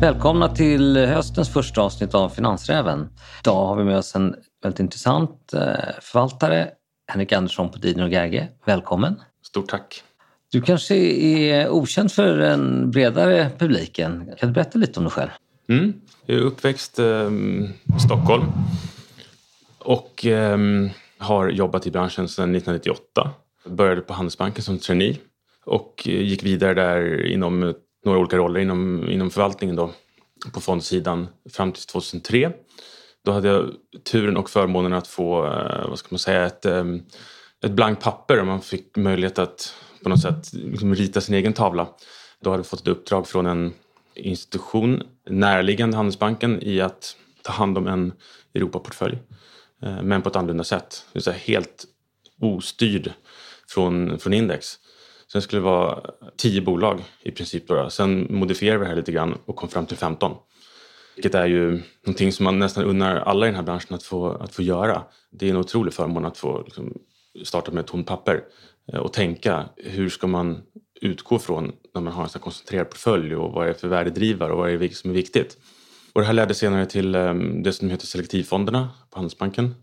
Välkomna till höstens första avsnitt av Finansräven. Idag har vi med oss en väldigt intressant eh, förvaltare, Henrik Andersson på Didner och Gerge. Välkommen! Stort tack! Du kanske är okänd för den bredare publiken. Kan du berätta lite om dig själv? Mm. Jag är uppväxt eh, i Stockholm och eh, har jobbat i branschen sedan 1998. Började på Handelsbanken som trainee och gick vidare där inom några olika roller inom, inom förvaltningen då, på fondsidan fram till 2003. Då hade jag turen och förmånen att få, eh, vad ska man säga, ett, ehm, ett blankt papper och man fick möjlighet att på något sätt liksom rita sin egen tavla. Då hade jag fått ett uppdrag från en institution närliggande Handelsbanken i att ta hand om en Europaportfölj. Eh, men på ett annorlunda sätt. Det vill säga helt ostyrd från, från index. Sen skulle det vara tio bolag i princip. Då. Sen modifierade vi det här lite grann och kom fram till 15. Vilket är ju någonting som man nästan unnar alla i den här branschen att få, att få göra. Det är en otrolig förmån att få liksom, starta med tomt papper eh, och tänka hur ska man utgå från när man har en så koncentrerad portfölj och vad är det för värdedrivare och vad är det som är viktigt. Och det här ledde senare till ehm, det som heter selektivfonderna på Handelsbanken.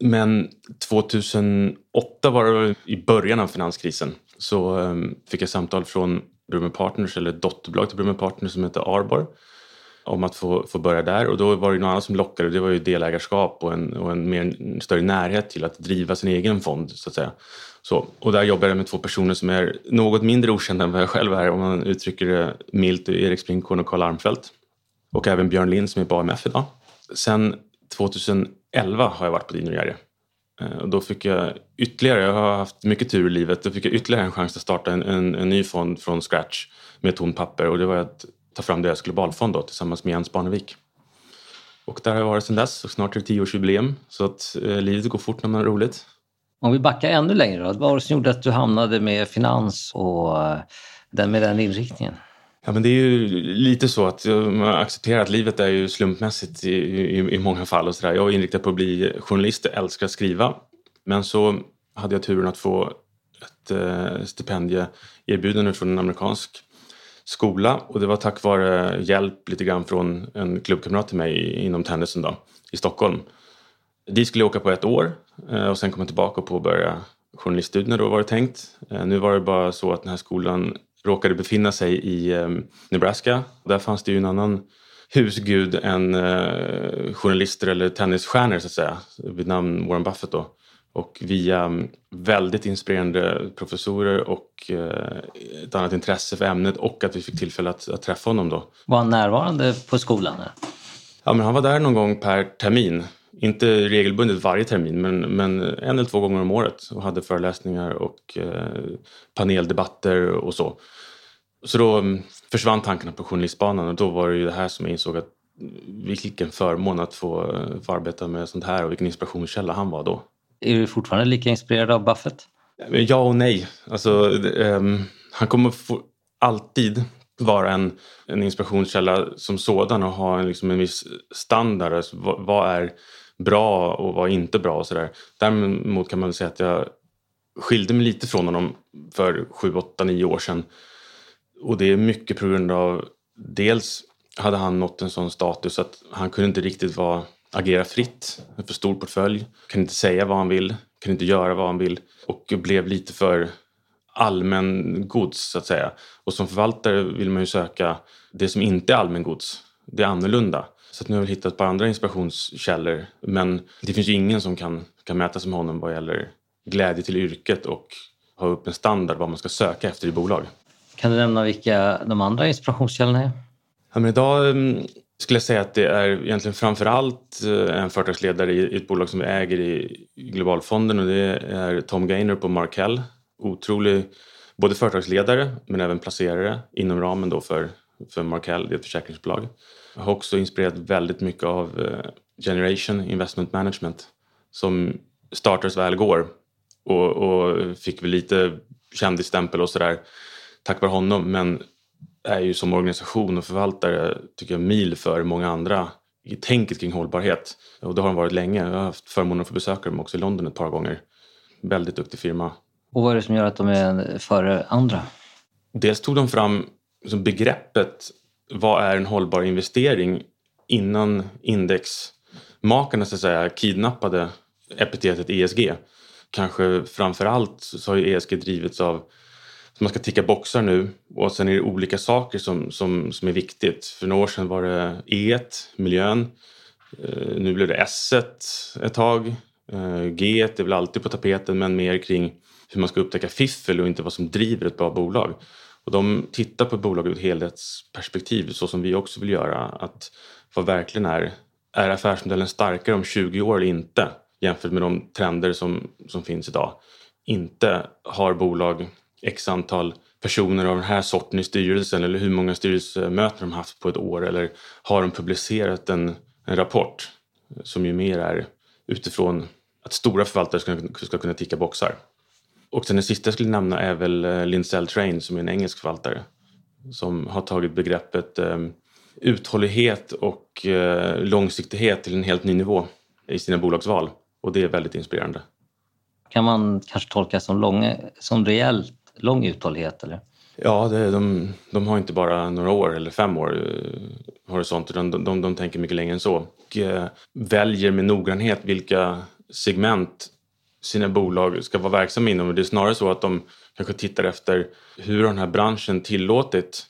Men 2008 var det i början av finanskrisen så ehm, fick jag samtal från Brummer Partners eller dotterbolag till Brummer Partners som heter Arbor om att få, få börja där och då var det något annat som lockade. Det var ju delägarskap och en, och en, mer, en större närhet till att driva sin egen fond så att säga. Så, och där jobbar jag med två personer som är något mindre okända än vad jag själv är om man uttrycker det milt. Erik Sprinkorn och Karl Armfelt. Och även Björn Lind som är på AMF idag. Sen 2011 har jag varit på Dino Jerry. Eh, och då fick jag ytterligare, jag har haft mycket tur i livet, då fick jag ytterligare en chans att starta en, en, en ny fond från scratch med tomt papper och det var att ta fram deras globalfond då, tillsammans med Jens Barnevik. Och där har jag varit sedan dess och snart är det tioårsjubileum så att eh, livet går fort när man har roligt. Om vi backar ännu längre då, vad var det som gjorde att du hamnade med finans och eh, den, med den inriktningen? Ja, men det är ju lite så att man accepterar att livet är ju slumpmässigt i, i, i många fall. Och så där. Jag var inriktad på att bli journalist, jag älskar att skriva. Men så hade jag turen att få ett eh, stipendieerbjudande från en amerikansk skola och det var tack vare hjälp lite grann från en klubbkamrat till mig inom tennisen då, i Stockholm. Dit skulle jag åka på ett år eh, och sen komma tillbaka och påbörja journaliststudierna då var det tänkt. Eh, nu var det bara så att den här skolan råkade befinna sig i ehm, Nebraska. Där fanns det ju en annan husgud än eh, journalister eller tennisstjärnor så att säga, vid namn Warren Buffett då. Och via mm, väldigt inspirerande professorer och eh, ett annat intresse för ämnet och att vi fick tillfälle att, att träffa honom då. Var han närvarande på skolan? Ja, men han var där någon gång per termin. Inte regelbundet varje termin men, men en eller två gånger om året och hade föreläsningar och eh, paneldebatter och så. Så då mm, försvann tankarna på journalistbanan och då var det ju det här som jag insåg att vilken förmån att få, få arbeta med sånt här och vilken inspirationskälla han var då. Är du fortfarande lika inspirerad av Buffett? Ja och nej. Alltså, um, han kommer alltid vara en, en inspirationskälla som sådan och ha en, liksom en viss standard. Alltså, vad, vad, är bra och vad inte bra och sådär. Däremot kan man väl säga att jag skilde mig lite från honom för sju, åtta, nio år sedan. Och det är mycket på grund av dels hade han nått en sån status att han kunde inte riktigt vara agera fritt, en för stor portfölj, kan inte säga vad han vill, kan inte göra vad han vill och blev lite för allmän gods så att säga. Och som förvaltare vill man ju söka det som inte är allmän gods, det är annorlunda. Så att nu har vi hittat ett par andra inspirationskällor men det finns ju ingen som kan, kan mäta sig med honom vad gäller glädje till yrket och ha upp en standard vad man ska söka efter i bolag. Kan du nämna vilka de andra inspirationskällorna är? Ja, men idag mm, skulle jag säga att det är egentligen framför allt eh, en företagsledare i ett bolag som vi äger i Globalfonden och det är Tom Gaynor på Markel. Otrolig både företagsledare men även placerare inom ramen då för, för Markel, det är ett försäkringsbolag. Jag har också inspirerat väldigt mycket av eh, Generation Investment Management som startades väl går och, och fick väl lite kändisstämpel och sådär tack vare honom men är ju som organisation och förvaltare tycker jag mil för många andra i tänket kring hållbarhet. Och det har de varit länge. Jag har haft förmånen att få besöka dem också i London ett par gånger. Väldigt duktig firma. Och vad är det som gör att de är före andra? Dels tog de fram liksom begreppet vad är en hållbar investering innan indexmakarna så att säga kidnappade epitetet ESG. Kanske framför allt så har ju ESG drivits av man ska ticka boxar nu och sen är det olika saker som, som, som är viktigt. För några år sedan var det E, miljön. Eh, nu blev det S ett tag. Eh, G är väl alltid på tapeten men mer kring hur man ska upptäcka fiffel och inte vad som driver ett bra bolag. Och de tittar på bolag ur ett helhetsperspektiv så som vi också vill göra. Att vad verkligen är, är affärsmodellen starkare om 20 år eller inte jämfört med de trender som, som finns idag? Inte har bolag x antal personer av den här sorten i styrelsen eller hur många styrelsemöten de haft på ett år eller har de publicerat en, en rapport som ju mer är utifrån att stora förvaltare ska, ska kunna ticka boxar. Och sen det sista jag skulle nämna är väl eh, Lindsell Train som är en engelsk förvaltare som har tagit begreppet eh, uthållighet och eh, långsiktighet till en helt ny nivå i sina bolagsval. Och det är väldigt inspirerande. Kan man kanske tolka som, lång, som rejält lång uthållighet? Eller? Ja, det, de, de har inte bara några år eller fem år eh, horisont utan de, de, de tänker mycket längre än så. Och eh, väljer med noggrannhet vilka segment sina bolag ska vara verksamma inom. Det är snarare så att de kanske tittar efter hur har den här branschen tillåtit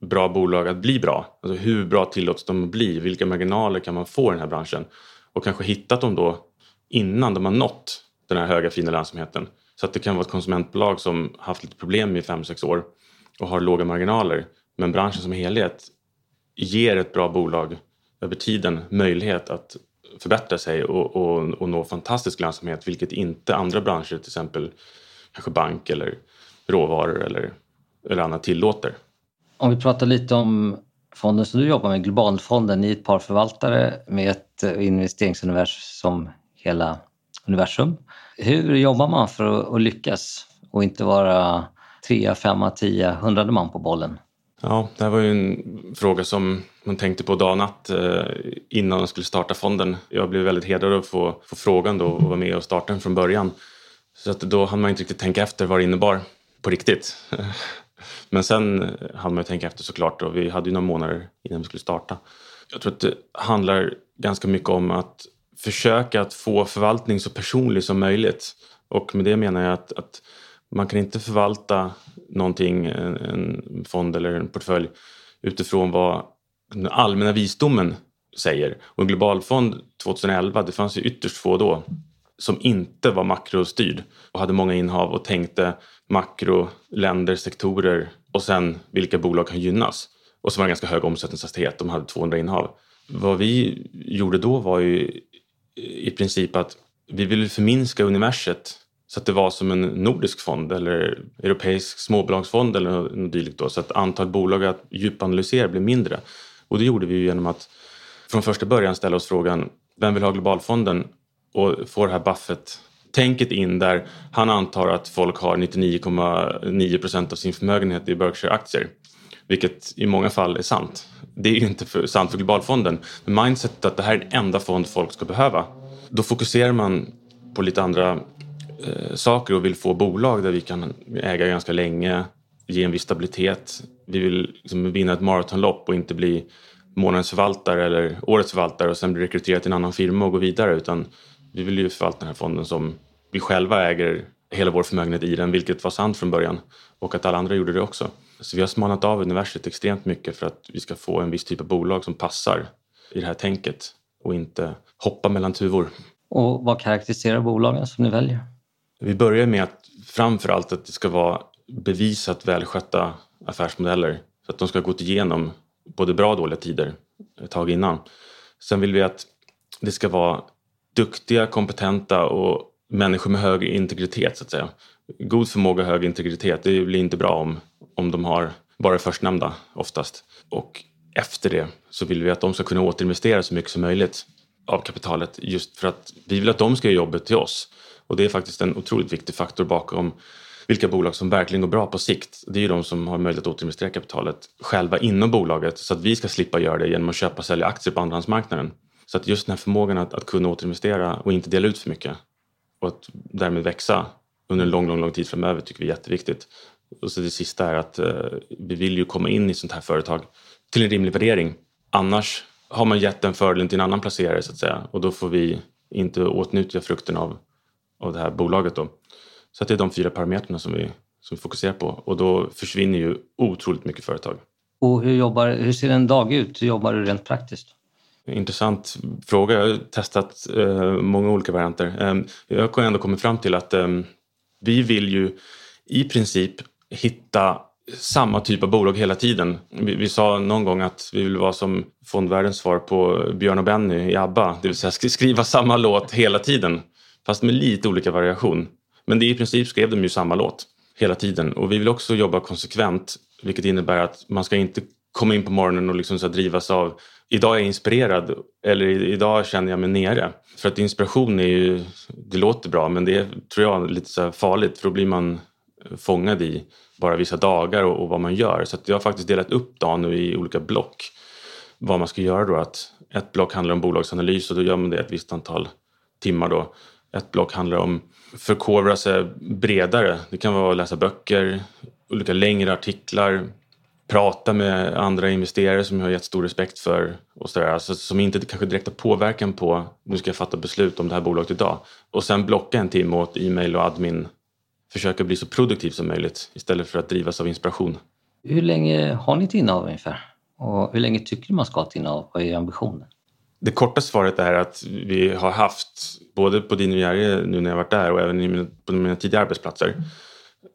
bra bolag att bli bra? Alltså hur bra tillåts de att bli? Vilka marginaler kan man få i den här branschen? Och kanske hittat dem då innan de har nått den här höga fina lönsamheten. Så att det kan vara ett konsumentbolag som haft lite problem i 5-6 år och har låga marginaler. Men branschen som helhet ger ett bra bolag över tiden möjlighet att förbättra sig och, och, och nå fantastisk lönsamhet vilket inte andra branscher, till exempel kanske bank eller råvaror eller, eller annat tillåter. Om vi pratar lite om fonden som du jobbar med, Globalfonden, ni är ett par förvaltare med ett investeringsuniversum som hela universum. Hur jobbar man för att lyckas och inte vara trea, femma, tio, hundrade man på bollen? Ja, det här var ju en fråga som man tänkte på dag och natt eh, innan de skulle starta fonden. Jag blev väldigt hedrad att få, få frågan då och vara med och starta den från början. Så att då hann man inte riktigt tänka efter vad det innebar på riktigt. Men sen eh, hann man tänka efter såklart och vi hade ju några månader innan vi skulle starta. Jag tror att det handlar ganska mycket om att försöka att få förvaltning så personlig som möjligt. Och med det menar jag att, att man kan inte förvalta någonting, en, en fond eller en portfölj utifrån vad den allmänna visdomen säger. Och en globalfond 2011, det fanns ju ytterst få då som inte var makrostyrd och hade många innehav och tänkte makro, länder, sektorer och sen vilka bolag kan gynnas. Och som var det en ganska hög omsättningshastighet, de hade 200 innehav. Vad vi gjorde då var ju i princip att vi ville förminska universet så att det var som en nordisk fond eller europeisk småbolagsfond eller något dylikt då, så att antal bolag att djupanalysera blev mindre. Och det gjorde vi genom att från första början ställa oss frågan vem vill ha globalfonden och få det här Buffett-tänket in där han antar att folk har 99,9 procent av sin förmögenhet i Berkshire-aktier. Vilket i många fall är sant. Det är ju inte för, sant för globalfonden. Men mindsetet att det här är den enda fond folk ska behöva. Då fokuserar man på lite andra eh, saker och vill få bolag där vi kan äga ganska länge, ge en viss stabilitet. Vi vill liksom vinna ett maratonlopp och inte bli månadens förvaltare eller årets förvaltare och sen bli rekryterad till en annan firma och gå vidare. Utan vi vill ju förvalta den här fonden som vi själva äger hela vår förmögenhet i den, vilket var sant från början. Och att alla andra gjorde det också. Så vi har smalnat av universet extremt mycket för att vi ska få en viss typ av bolag som passar i det här tänket och inte hoppa mellan tuvor. Och vad karaktäriserar bolagen som ni väljer? Vi börjar med att framför allt att det ska vara bevisat välskötta affärsmodeller så att de ska ha gått igenom både bra och dåliga tider ett tag innan. Sen vill vi att det ska vara duktiga, kompetenta och människor med hög integritet så att säga. God förmåga och hög integritet, det blir inte bra om, om de har bara det förstnämnda oftast. Och efter det så vill vi att de ska kunna återinvestera så mycket som möjligt av kapitalet just för att vi vill att de ska göra jobbet till oss. Och det är faktiskt en otroligt viktig faktor bakom vilka bolag som verkligen går bra på sikt. Det är ju de som har möjlighet att återinvestera kapitalet själva inom bolaget så att vi ska slippa göra det genom att köpa och sälja aktier på andrahandsmarknaden. Så att just den här förmågan att, att kunna återinvestera och inte dela ut för mycket och att därmed växa under en lång, lång, lång tid framöver tycker vi är jätteviktigt. Och så det sista är att eh, vi vill ju komma in i sånt här företag till en rimlig värdering. Annars har man gett den fördelen till en annan placerare så att säga och då får vi inte åtnjuta frukten av, av det här bolaget. Då. Så att det är de fyra parametrarna som vi, som vi fokuserar på och då försvinner ju otroligt mycket företag. Och hur, jobbar, hur ser en dag ut? Hur jobbar du rent praktiskt? Intressant fråga. Jag har testat eh, många olika varianter. Eh, jag har ändå kommit fram till att eh, vi vill ju i princip hitta samma typ av bolag hela tiden. Vi, vi, sa någon gång att vi vill vara som fondvärldens svar på Björn och Benny i ABBA. Det vill säga skriva samma låt hela tiden. Fast med lite olika variation. Men det i princip skrev de ju samma låt hela tiden. Och vi vill också jobba konsekvent. Vilket innebär att man ska inte komma in på morgonen och liksom så drivas av idag är jag inspirerad eller idag känner jag mig nere. För att inspiration är ju, det låter bra men det är tror jag lite så farligt för då blir man fångad i bara vissa dagar och, och vad man gör. Så jag har faktiskt delat upp dagen nu i olika block. Vad man ska göra då. Att ett block handlar om bolagsanalys och då gör man det ett visst antal timmar då. Ett block handlar om förkovra sig bredare. Det kan vara att läsa böcker, olika längre artiklar, prata med andra investerare som jag har gett stor respekt för och sådär. Alltså, som inte kanske direkt har påverkan på nu ska jag fatta beslut om det här bolaget idag. Och sen blocka en timme åt e-mail och admin. Försöka bli så produktiv som möjligt istället för att drivas av inspiration. Hur länge har ni ett innehav ungefär? Och hur länge tycker du man ska ha ett innehav? Vad är ambitionen? Det korta svaret är att vi har haft, både på din Dino nu när jag varit där och även på mina tidigare arbetsplatser,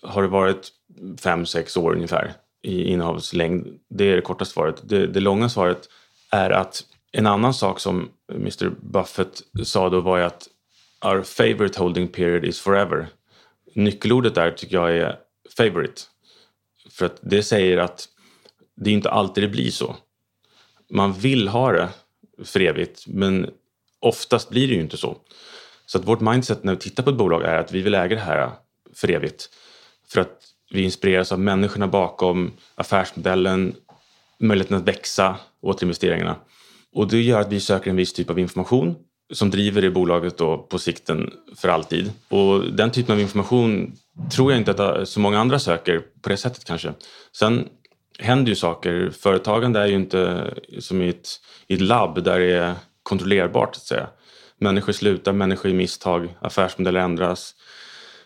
har det varit fem, sex år ungefär i innehavslängd. Det är det korta svaret. Det, det långa svaret är att en annan sak som Mr Buffett sa då var att our favorite holding period is forever. Nyckelordet där tycker jag är favorite. För att det säger att det inte alltid det blir så. Man vill ha det för evigt men oftast blir det ju inte så. Så att vårt mindset när vi tittar på ett bolag är att vi vill äga det här för evigt. För att vi inspireras av människorna bakom affärsmodellen, möjligheten att växa, återinvesteringarna. Och det gör att vi söker en viss typ av information som driver det bolaget då på sikten för alltid. Och den typen av information tror jag inte att så många andra söker på det sättet kanske. Sen händer ju saker. Företagande är ju inte som i ett, i ett labb där det är kontrollerbart. Så att säga. Människor slutar, människor gör misstag, affärsmodeller ändras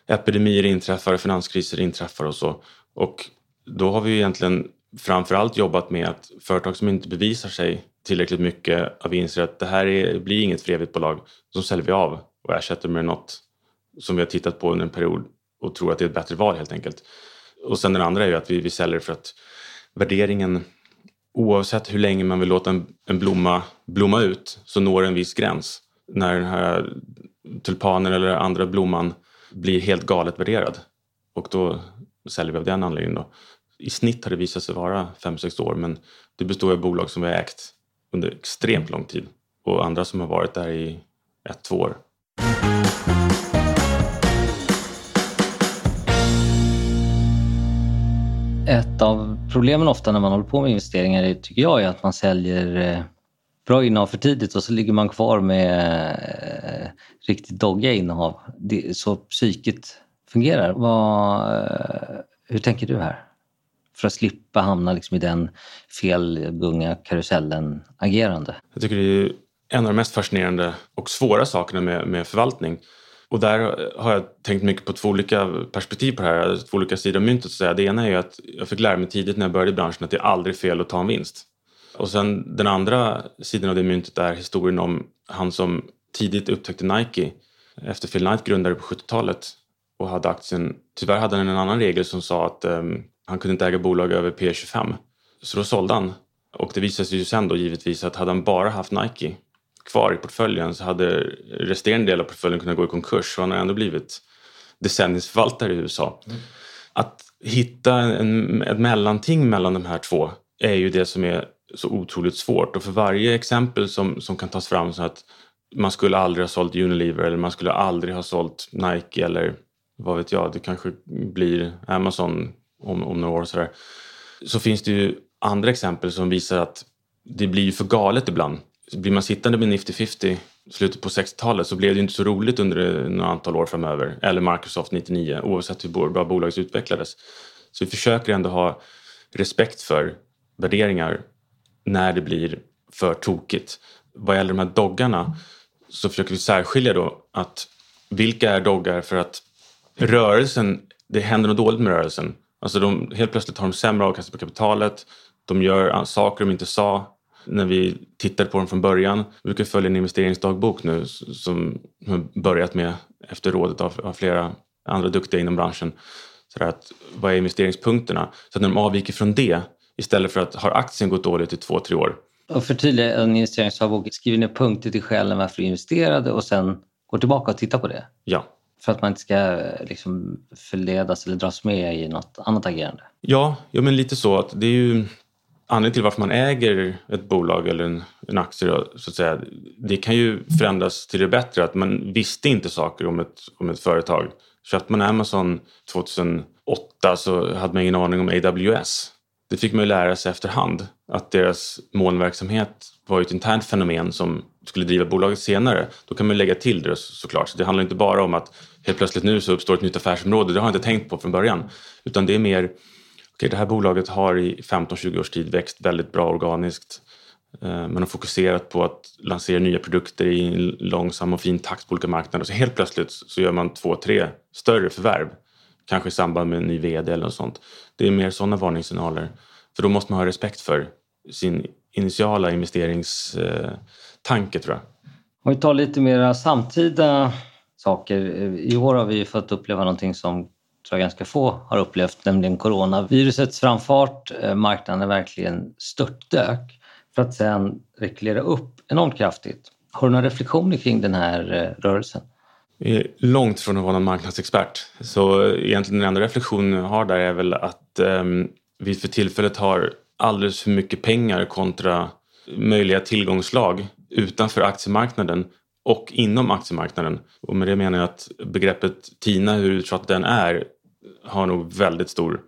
epidemier inträffar, finanskriser inträffar och så. Och då har vi egentligen framförallt jobbat med att företag som inte bevisar sig tillräckligt mycket av vi inser att det här är, blir inget för evigt bolag. Så säljer vi av och ersätter med något som vi har tittat på under en period och tror att det är ett bättre val helt enkelt. Och sen den andra är ju att vi, vi säljer för att värderingen oavsett hur länge man vill låta en, en blomma blomma ut så når en viss gräns. När den här tulpanen eller andra blomman blir helt galet värderad. Och då säljer vi av den anledningen. Då. I snitt har det visat sig vara 5-6 år men det består av bolag som vi har ägt under extremt lång tid och andra som har varit där i ett, två år. Ett av problemen ofta när man håller på med investeringar tycker jag är att man säljer eh, bra innehav för tidigt och så ligger man kvar med eh, riktigt doggiga innehav. Det, så psyket fungerar. Vad, eh, hur tänker du här? För att slippa hamna liksom i den felgunga karusellen agerande. Jag tycker det är en av de mest fascinerande och svåra sakerna med, med förvaltning. Och där har jag tänkt mycket på två olika perspektiv på det här, två olika sidor av myntet. Så Det ena är att jag fick lära mig tidigt när jag började i branschen att det är aldrig fel att ta en vinst. Och sen den andra sidan av det myntet är historien om han som tidigt upptäckte Nike efter Phil Knight grundade på 70-talet och hade aktien. Tyvärr hade han en annan regel som sa att um, han kunde inte äga bolag över P25. Så då sålde han. Och det visade sig ju sen då givetvis att hade han bara haft Nike kvar i portföljen så hade resterande del av portföljen kunnat gå i konkurs och han har ändå blivit decenniesförvaltare i USA. Mm. Att hitta en, ett mellanting mellan de här två är ju det som är så otroligt svårt och för varje exempel som, som kan tas fram så att man skulle aldrig ha sålt Unilever eller man skulle aldrig ha sålt Nike eller vad vet jag, det kanske blir Amazon om, om några år och sådär. Så finns det ju andra exempel som visar att det blir för galet ibland. Blir man sittande med Nifty 50 slutet på 60-talet så blev det inte så roligt under några antal år framöver. Eller Microsoft 99 oavsett hur bra bolaget utvecklades. Så vi försöker ändå ha respekt för värderingar när det blir för tokigt. Vad gäller de här doggarna så försöker vi särskilja då att vilka är doggar för att rörelsen, det händer något dåligt med rörelsen. Alltså de, helt plötsligt har de sämre avkastning på kapitalet, de gör saker de inte sa när vi tittade på dem från början. Vi brukar följa en investeringsdagbok nu som har börjat med efter rådet av, av flera andra duktiga inom branschen. Så att, vad är investeringspunkterna? Så att när de avviker från det istället för att har aktien gått dåligt i två, tre år. Och förtydliga en investeringsdagbok, skriver ni punkter till skälen varför du investerade och sen går tillbaka och tittar på det? Ja. För att man inte ska liksom förledas eller dras med i något annat agerande? Ja, ja men lite så. att Det är ju anledningen till varför man äger ett bolag eller en, en aktie så att säga, det kan ju förändras till det bättre. Att man visste inte saker om ett, om ett företag. Köpte man Amazon 2008 så hade man ingen aning om AWS. Det fick man ju lära sig efterhand att deras molnverksamhet var ett internt fenomen som skulle driva bolaget senare. Då kan man lägga till det såklart. Så det handlar inte bara om att helt plötsligt nu så uppstår ett nytt affärsområde. Det har jag inte tänkt på från början. Utan det är mer okay, det här bolaget har i 15-20 års tid växt väldigt bra organiskt. Eh, men man har fokuserat på att lansera nya produkter i en långsam och fin takt på olika marknader. Så helt plötsligt så gör man två, tre större förvärv. Kanske i samband med en ny VD eller något sånt. Det är mer sådana varningssignaler. För då måste man ha respekt för sin initiala investeringstanke tror jag. Om vi tar lite mer samtida saker. I år har vi fått uppleva någonting som tror jag ganska få har upplevt, nämligen coronavirusets framfart. Eh, marknaden verkligen störtdök för att sen reglera upp enormt kraftigt. Har du några reflektioner kring den här eh, rörelsen? Långt från att vara någon marknadsexpert. Så egentligen den enda reflektionen jag har där är väl att um, vi för tillfället har alldeles för mycket pengar kontra möjliga tillgångslag utanför aktiemarknaden och inom aktiemarknaden. Och med det menar jag att begreppet TINA, hur uttjatat den är, har nog väldigt stor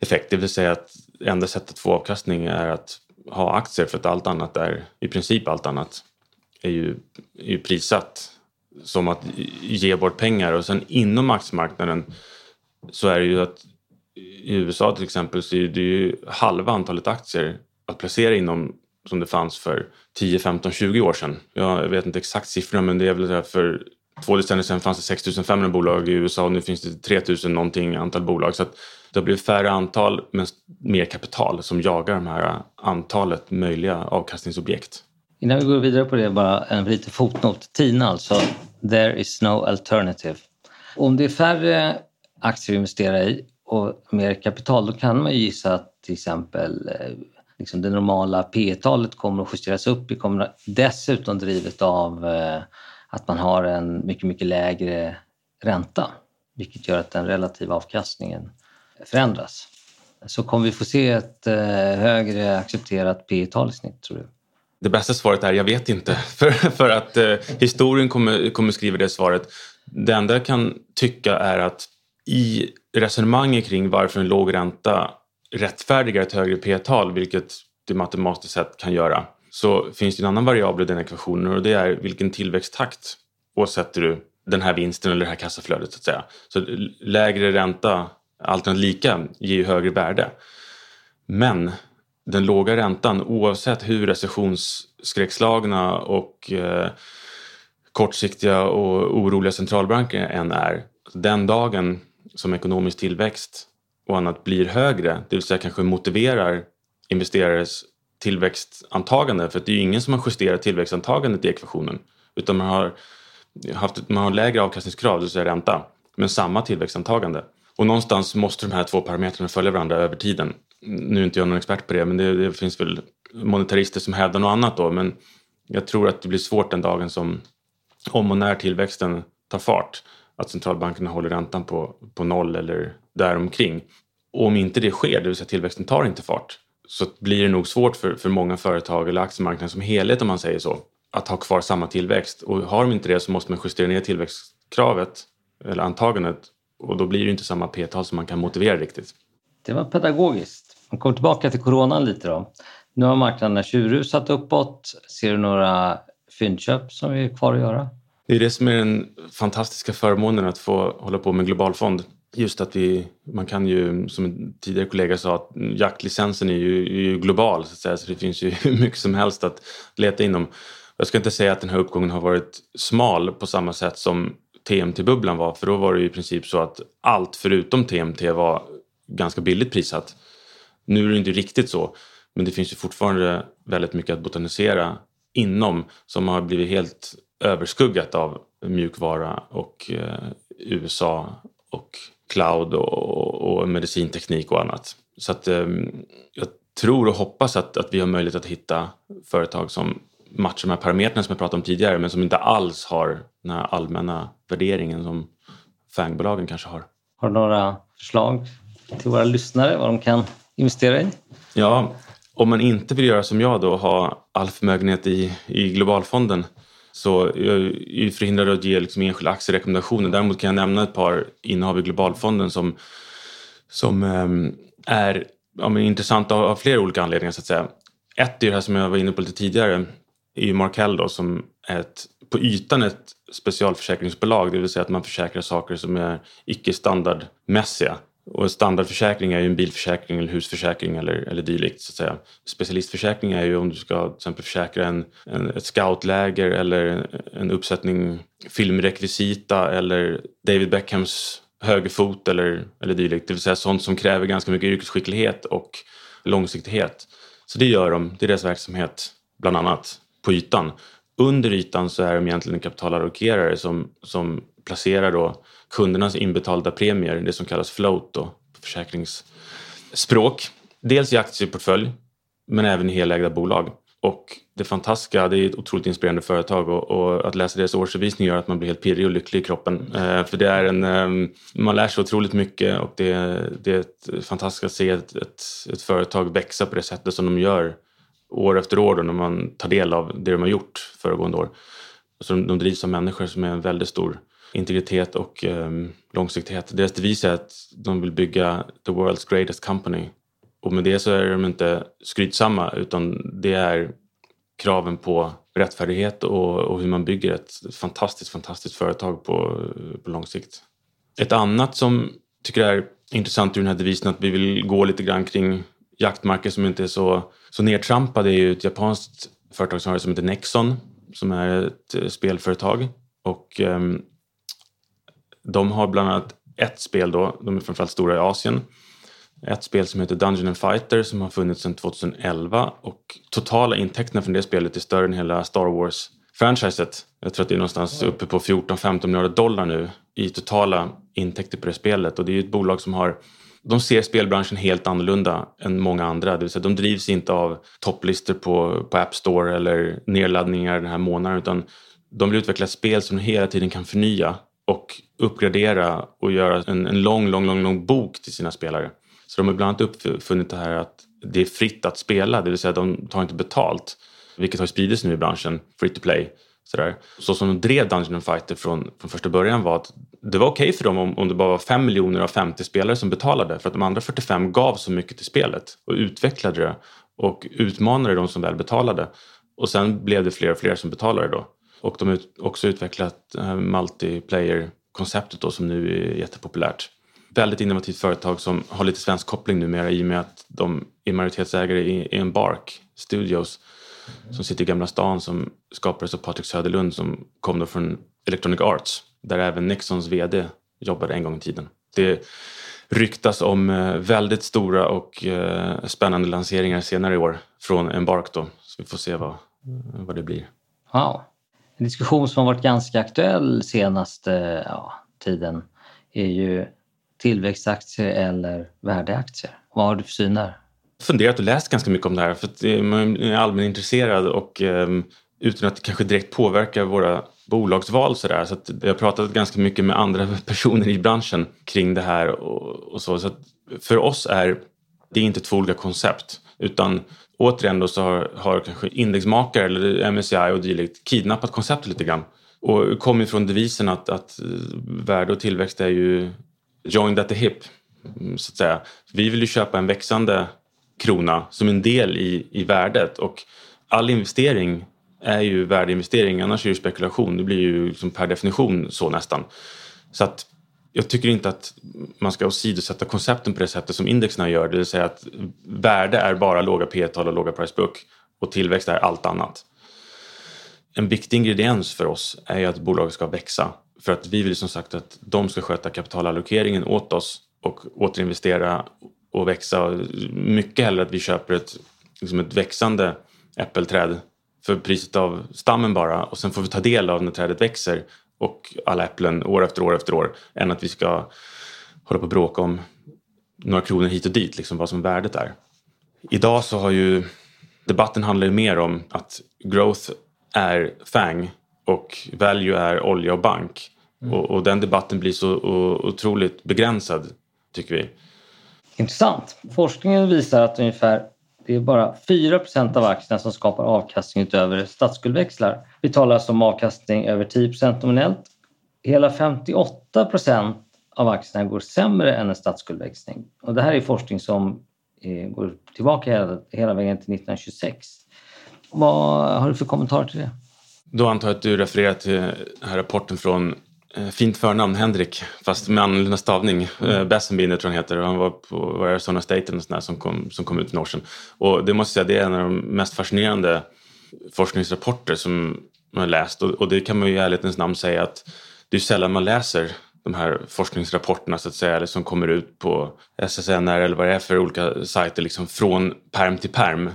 effekt. Det vill säga att enda sättet att få avkastning är att ha aktier för att allt annat är, i princip allt annat, är ju, är ju prissatt som att ge bort pengar och sen inom aktiemarknaden så är det ju att i USA till exempel så är det ju halva antalet aktier att placera inom som det fanns för 10, 15, 20 år sedan. Jag vet inte exakt siffrorna men det är väl för två decennier sedan fanns det 6 500 bolag i USA och nu finns det 3 000 någonting antal bolag. Så att det har blivit färre antal men mer kapital som jagar de här äh, antalet möjliga avkastningsobjekt. Innan vi går vidare på det, bara en liten fotnot. TINA alltså, there is no alternative. Om det är färre aktier att investera i och mer kapital, då kan man ju gissa att till exempel eh, liksom det normala P talet kommer att justeras upp. Det kommer dessutom drivet av eh, att man har en mycket, mycket lägre ränta, vilket gör att den relativa avkastningen förändras. Så kommer vi få se ett eh, högre accepterat P tal i snitt, tror du? Det bästa svaret är jag vet inte, för, för att eh, historien kommer, kommer skriva det svaret. Det enda jag kan tycka är att i resonemanget kring varför en låg ränta rättfärdigar ett högre P-tal, vilket det matematiskt sett kan göra, så finns det en annan variabel i den ekvationen och det är vilken tillväxttakt åsätter du den här vinsten eller det här kassaflödet så att säga. Så lägre ränta alternativt lika ger ju högre värde. Men den låga räntan oavsett hur recessionsskräckslagna och eh, kortsiktiga och oroliga centralbanker än är. Den dagen som ekonomisk tillväxt och annat blir högre, det vill säga kanske motiverar investerares tillväxtantagande för det är ju ingen som har justerat tillväxtantagandet i ekvationen utan man har, haft, man har lägre avkastningskrav, det vill säga ränta, men samma tillväxtantagande. Och någonstans måste de här två parametrarna följa varandra över tiden. Nu är inte jag någon expert på det, men det, det finns väl monetarister som hävdar något annat då, men jag tror att det blir svårt den dagen som om och när tillväxten tar fart att centralbankerna håller räntan på, på noll eller däromkring. Och om inte det sker, det vill säga tillväxten tar inte fart, så blir det nog svårt för, för många företag eller aktiemarknaden som helhet om man säger så att ha kvar samma tillväxt. Och har de inte det så måste man justera ner tillväxtkravet eller antagandet och då blir det inte samma p-tal som man kan motivera riktigt. Det var pedagogiskt. Om kommer tillbaka till coronan lite då. Nu har marknaderna tjurrusat uppåt. Ser du några fyndköp som är kvar att göra? Det är det som är den fantastiska förmånen att få hålla på med globalfond just att vi, man kan ju, som en tidigare kollega sa, att jaktlicensen är ju, är ju global så, att säga, så det finns ju hur mycket som helst att leta inom. Jag ska inte säga att den här uppgången har varit smal på samma sätt som TMT-bubblan var, för då var det ju i princip så att allt förutom TMT var ganska billigt prissatt. Nu är det inte riktigt så, men det finns ju fortfarande väldigt mycket att botanisera inom som har blivit helt överskuggat av mjukvara och eh, USA och cloud och, och, medicinteknik och annat. Så att eh, jag tror och hoppas att, att vi har möjlighet att hitta företag som matchar de här parametrarna som jag pratade om tidigare men som inte alls har den här allmänna värderingen som fangbolagen kanske har. Har du några förslag till våra lyssnare vad de kan investera i? Ja, om man inte vill göra som jag då, ha all förmögenhet i, i globalfonden så jag är förhindrad att ge liksom enskilda aktierekommendationer. Däremot kan jag nämna ett par innehav i globalfonden som, som ehm, är ja, intressanta av, flera olika anledningar. så att säga. Ett är det här som jag var inne på lite tidigare, är Markel då, som är ett, på ytan ett specialförsäkringsbolag, det vill säga att man försäkrar saker som är icke standardmässiga. Och en standardförsäkring är ju en bilförsäkring eller husförsäkring eller, eller dylikt. Så att säga. Specialistförsäkring är ju om du ska till exempel försäkra en, en, ett scoutläger eller en uppsättning filmrekvisita eller David Beckhams högerfot eller, eller dylikt. Det vill säga sånt som kräver ganska mycket yrkesskicklighet och långsiktighet. Så det gör de, det är deras verksamhet bland annat på ytan. Under ytan så är de egentligen kapitalallokerare som, som placerar då kundernas inbetalda premier, det som kallas float då, på försäkringsspråk. Dels i aktieportfölj men även i helägda bolag. Och det fantastiska, det är ett otroligt inspirerande företag och, och att läsa deras årsredovisning gör att man blir helt pirrig och lycklig i kroppen. Eh, för det är en, eh, man lär sig otroligt mycket och det, det är ett fantastiskt att se ett, ett, ett, företag växa på det sättet som de gör år efter år då, när man tar del av det de har gjort föregående år. Så de, de drivs av människor som är en väldigt stor integritet och um, långsiktighet. Deras devis är att de vill bygga the world's greatest company. Och med det så är de inte skrytsamma utan det är kraven på rättfärdighet och, och hur man bygger ett fantastiskt, fantastiskt företag på, på lång sikt. Ett annat som tycker är intressant ur den här devisen att vi vill gå lite grann kring jaktmarker som inte är så, så nedtrampade är ju ett japanskt företag som heter Nexon som är ett eh, spelföretag. Och um, de har bland annat ett spel då, de är framförallt stora i Asien. Ett spel som heter Dungeon and Fighter som har funnits sedan 2011 och totala intäkterna från det spelet är större än hela Star Wars-franchiset. Jag tror att det är någonstans uppe på 14-15 miljarder dollar nu i totala intäkter på det spelet och det är ju ett bolag som har de ser spelbranschen helt annorlunda än många andra. Det vill säga, de drivs inte av topplistor på, på App Store eller nedladdningar den här månaden utan de vill utveckla ett spel som de hela tiden kan förnya och uppgradera och göra en, en lång, lång, lång, lång bok till sina spelare. Så de har bland annat uppfunnit det här att det är fritt att spela, det vill säga de tar inte betalt. Vilket har spridits nu i branschen, free to play. Sådär. Så som de drev Dungeon Fighter från, från första början var att det var okej okay för dem om, om det bara var 5 miljoner av 50 spelare som betalade för att de andra 45 gav så mycket till spelet och utvecklade det och utmanade de som väl betalade. Och sen blev det fler och fler som betalade då. Och de har också utvecklat eh, multiplayer-konceptet då, som nu är jättepopulärt. Väldigt innovativt företag som har lite svensk koppling numera i och med att de är majoritetsägare i Embark Studios som sitter i Gamla stan som skapades av Patrik Söderlund som kom då från Electronic Arts där även Nixons VD jobbade en gång i tiden. Det ryktas om eh, väldigt stora och eh, spännande lanseringar senare i år från Embark då. Så vi får se vad, vad det blir. Wow. En diskussion som har varit ganska aktuell senaste ja, tiden är ju tillväxtaktier eller värdeaktier. Vad har du för syn där? funderat och läst ganska mycket om det här för att eh, man är allmänt intresserad och um, utan att det kanske direkt påverkar våra bolagsval så där. Så att jag har pratat ganska mycket med andra personer i branschen kring det här och, och så. så för oss är det inte två olika koncept utan återigen då så har, har kanske indexmakare eller MSCI och dylikt kidnappat konceptet lite grann. Och kommer från devisen att, att eh, värde och tillväxt är ju joined at the hip. Mm, så att säga. Vi vill ju köpa en växande krona som en del i, i värdet och all investering är ju värdeinvestering annars är det spekulation. Det blir ju liksom per definition så nästan. Så att jag tycker inte att man ska åsidosätta koncepten på det sättet som indexerna gör. Det vill säga att värde är bara låga P-tal och låga price book och tillväxt är allt annat. En viktig ingrediens för oss är ju att bolaget ska växa. För att vi vill som sagt att de ska sköta kapitalallokeringen åt oss och återinvestera och växa. Mycket hellre att vi köper ett, liksom ett växande äppelträd för priset av stammen bara och sen får vi ta del av när trädet växer och alla äpplen år efter år efter år än att vi ska hålla på och bråka om några kronor hit och dit, liksom vad som värdet är. Idag så har ju debatten handlar ju mer om att growth är FANG och value är olja och bank. Mm. Och, och, den debatten blir så och, otroligt begränsad, tycker vi. Intressant. Forskningen visar att ungefär det är bara 4% av aktierna som skapar avkastning utöver statsskuldväxlar. Vi talar alltså om avkastning över 10 nominellt. Hela 58% av aktierna går sämre än en statsskuldväxling. Och det här är forskning som eh, går tillbaka hela, hela vägen till 1926. Vad har du för kommentarer till det? Då antar jag att du refererar till den här rapporten från fint förnamn, Henrik, fast med annorlunda stavning. Mm. Bessenbinder tror han heter och han var på Arizona State eller sån som, kom, som kom ut för några år sedan. Och det måste jag säga, det är en av de mest fascinerande forskningsrapporter som man har läst och, och det kan man ju i ärlighetens namn säga att det är sällan man läser de här forskningsrapporterna så att säga, eller som kommer ut på SSNR eller vad det är för olika sajter liksom från perm till perm.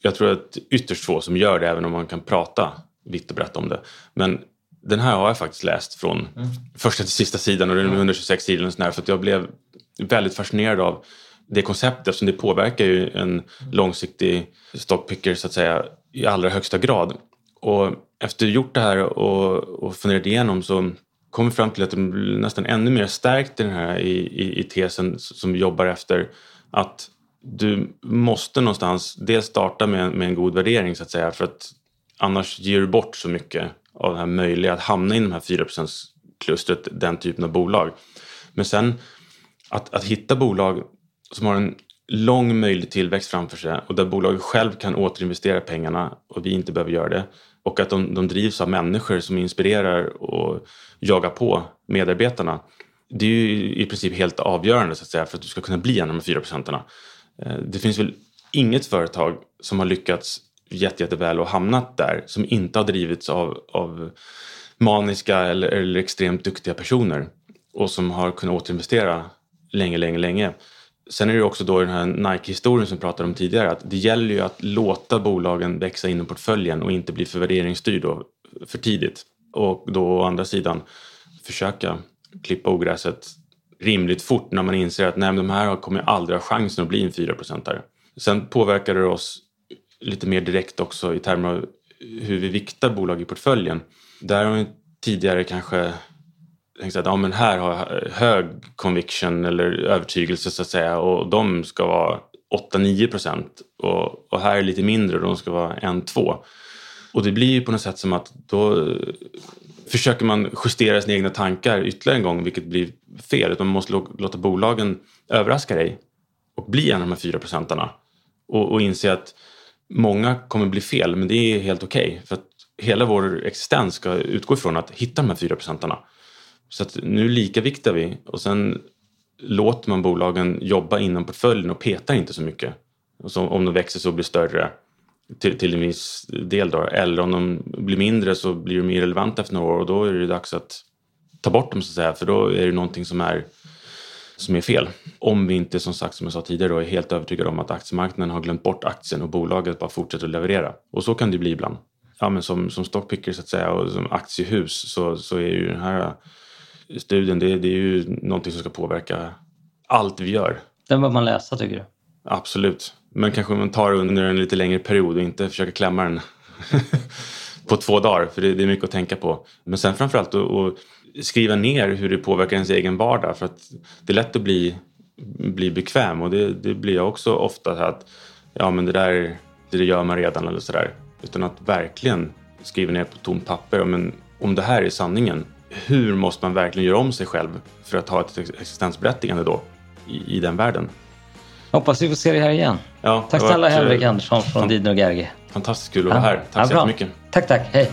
Jag tror att ytterst få som gör det även om man kan prata vitt och brett om det. Men den här har jag faktiskt läst från mm. första till sista sidan och den är 126 sidor och sådär, för att jag blev väldigt fascinerad av det konceptet eftersom det påverkar ju en långsiktig stockpicker så att säga i allra högsta grad. Och efter att gjort det här och, och funderat igenom så kom vi fram till att det blir nästan ännu mer stärkt i den här i, i, i tesen som vi jobbar efter att du måste någonstans dels starta med, med en god värdering så att säga för att annars ger du bort så mycket av det här möjliga att hamna i de här 4% klustret den typen av bolag. Men sen att, att hitta bolag som har en lång möjlig tillväxt framför sig och där bolaget själv kan återinvestera pengarna och vi inte behöver göra det. Och att de, de drivs av människor som inspirerar och jagar på medarbetarna. Det är ju i princip helt avgörande så att säga för att du ska kunna bli en av de fyra procenterna. Eh, det finns väl inget företag som har lyckats jätte, jätteväl och hamnat där som inte har drivits av, av maniska eller, eller extremt duktiga personer och som har kunnat återinvestera länge, länge, länge. Sen är det också då den här Nike-historien som vi pratade om tidigare att det gäller ju att låta bolagen växa inom portföljen och inte bli för värderingsstyrd för tidigt. Och då å andra sidan försöka klippa ogräset rimligt fort när man inser att nej, de här kommer aldrig ha chansen att bli en 4 procentare. Sen påverkar det oss lite mer direkt också i termer av hur vi viktar bolag i portföljen. Där har vi tidigare kanske tänkt att ja, men här har jag hög conviction eller övertygelse så att säga och de ska vara 8-9 procent och, och här är lite mindre och de ska vara 1-2. Och det blir ju på något sätt som att då försöker man justera sina egna tankar ytterligare en gång vilket blir fel. Utan man måste låta bolagen överraska dig och bli en av de här 4 procentarna och, och inse att många kommer bli fel, men det är helt okej. Okay, för att hela vår existens ska utgå ifrån att hitta de här 4 procentarna. Så att nu likaviktar vi och sen låter man bolagen jobba inom portföljen och petar inte så mycket. Så om de växer så blir större till, till en viss del då. Eller om de blir mindre så blir de irrelevanta efter några år och då är det dags att ta bort dem så att säga. För då är det någonting som är som är fel. Om vi inte som sagt som jag sa tidigare då, är helt övertygade om att aktiemarknaden har glömt bort aktien och bolaget bara fortsätter att leverera. Och så kan det bli ibland. Ja, men som, som stockpicker så att säga och som aktiehus så, så är ju den här studien det, det är ju någonting som ska påverka allt vi gör. Den bör man läsa tycker du? Absolut. Men kanske man tar under en lite längre period och inte försöker klämma den på två dagar för det, det, är mycket att tänka på. Men sen framförallt att skriva ner hur det påverkar ens egen vardag för att det är lätt att bli, bli bekväm och det, det blir jag också ofta att ja men det där det gör man redan eller sådär. Utan att verkligen skriva ner på tomt papper men om det här är sanningen hur måste man verkligen göra om sig själv för att ha ett existensberättigande då i, i den världen? Hoppas vi får se dig här igen. Ja, tack snälla Henrik Andersson från Didner och Gerge. Fantastiskt kul att vara här. Tack ja, så jättemycket. Tack, tack. Hej.